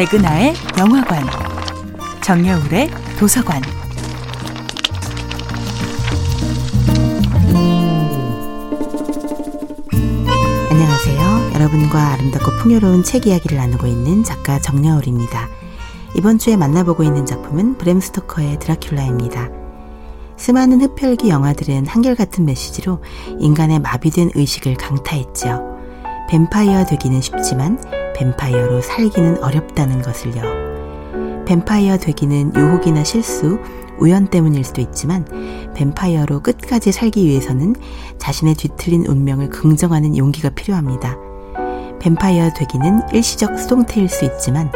백은하의 영화관, 정여울의 도서관. 안녕하세요. 여러분과 아름답고 풍요로운 책 이야기를 나누고 있는 작가 정여울입니다. 이번 주에 만나보고 있는 작품은 브램 스토커의 드라큘라입니다. 수많은 흡혈귀 영화들은 한결같은 메시지로 인간의 마비된 의식을 강타했죠. 뱀파이어 되기는 쉽지만 뱀파이어로 살기는 어렵다는 것을요. 뱀파이어 되기는 유혹이나 실수, 우연 때문일 수도 있지만 뱀파이어로 끝까지 살기 위해서는 자신의 뒤틀린 운명을 긍정하는 용기가 필요합니다. 뱀파이어 되기는 일시적 수동태일 수 있지만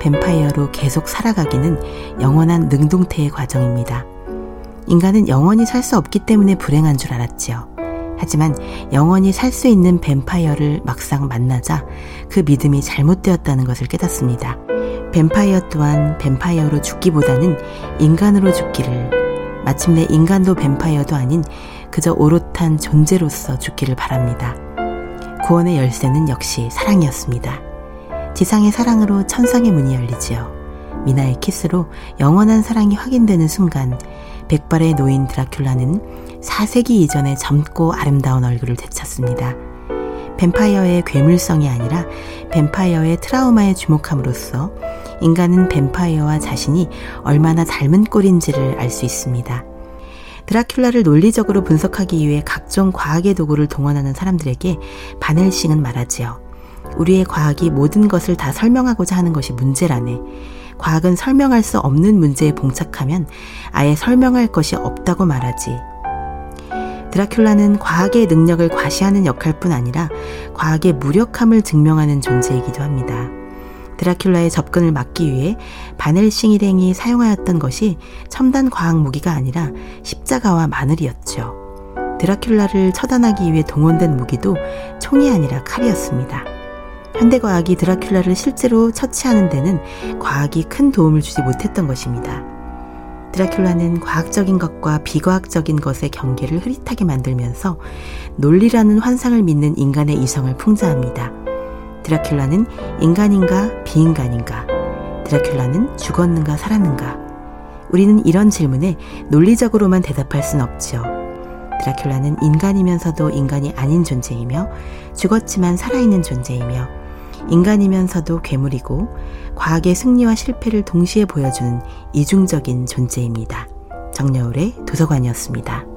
뱀파이어로 계속 살아가기는 영원한 능동태의 과정입니다. 인간은 영원히 살 수 없기 때문에 불행한 줄 알았지요. 하지만 영원히 살 수 있는 뱀파이어를 막상 만나자 그 믿음이 잘못되었다는 것을 깨닫습니다. 뱀파이어 또한 뱀파이어로 죽기보다는 인간으로 죽기를 마침내 인간도 뱀파이어도 아닌 그저 오롯한 존재로서 죽기를 바랍니다. 구원의 열쇠는 역시 사랑이었습니다. 지상의 사랑으로 천상의 문이 열리지요. 미나의 키스로 영원한 사랑이 확인되는 순간 백발의 노인 드라큘라는 4세기 이전의 젊고 아름다운 얼굴을 되찾습니다. 뱀파이어의 괴물성이 아니라 뱀파이어의 트라우마에 주목함으로써 인간은 뱀파이어와 자신이 얼마나 닮은 꼴인지를 알 수 있습니다. 드라큘라를 논리적으로 분석하기 위해 각종 과학의 도구를 동원하는 사람들에게 바넬싱은 말하지요. 우리의 과학이 모든 것을 다 설명하고자 하는 것이 문제라네. 과학은 설명할 수 없는 문제에 봉착하면 아예 설명할 것이 없다고 말하지. 드라큘라는 과학의 능력을 과시하는 역할뿐 아니라 과학의 무력함을 증명하는 존재이기도 합니다. 드라큘라의 접근을 막기 위해 바넬싱 일행이 사용하였던 것이 첨단 과학 무기가 아니라 십자가와 마늘이었죠. 드라큘라를 처단하기 위해 동원된 무기도 총이 아니라 칼이었습니다. 현대과학이 드라큘라를 실제로 처치하는 데는 과학이 큰 도움을 주지 못했던 것입니다. 드라큘라는 과학적인 것과 비과학적인 것의 경계를 흐릿하게 만들면서 논리라는 환상을 믿는 인간의 이성을 풍자합니다. 드라큘라는 인간인가 비인간인가? 드라큘라는 죽었는가 살았는가? 우리는 이런 질문에 논리적으로만 대답할 순 없죠. 드라큘라는 인간이면서도 인간이 아닌 존재이며 죽었지만 살아있는 존재이며 인간이면서도 괴물이고 과학의 승리와 실패를 동시에 보여주는 이중적인 존재입니다. 정여울의 도서관이었습니다.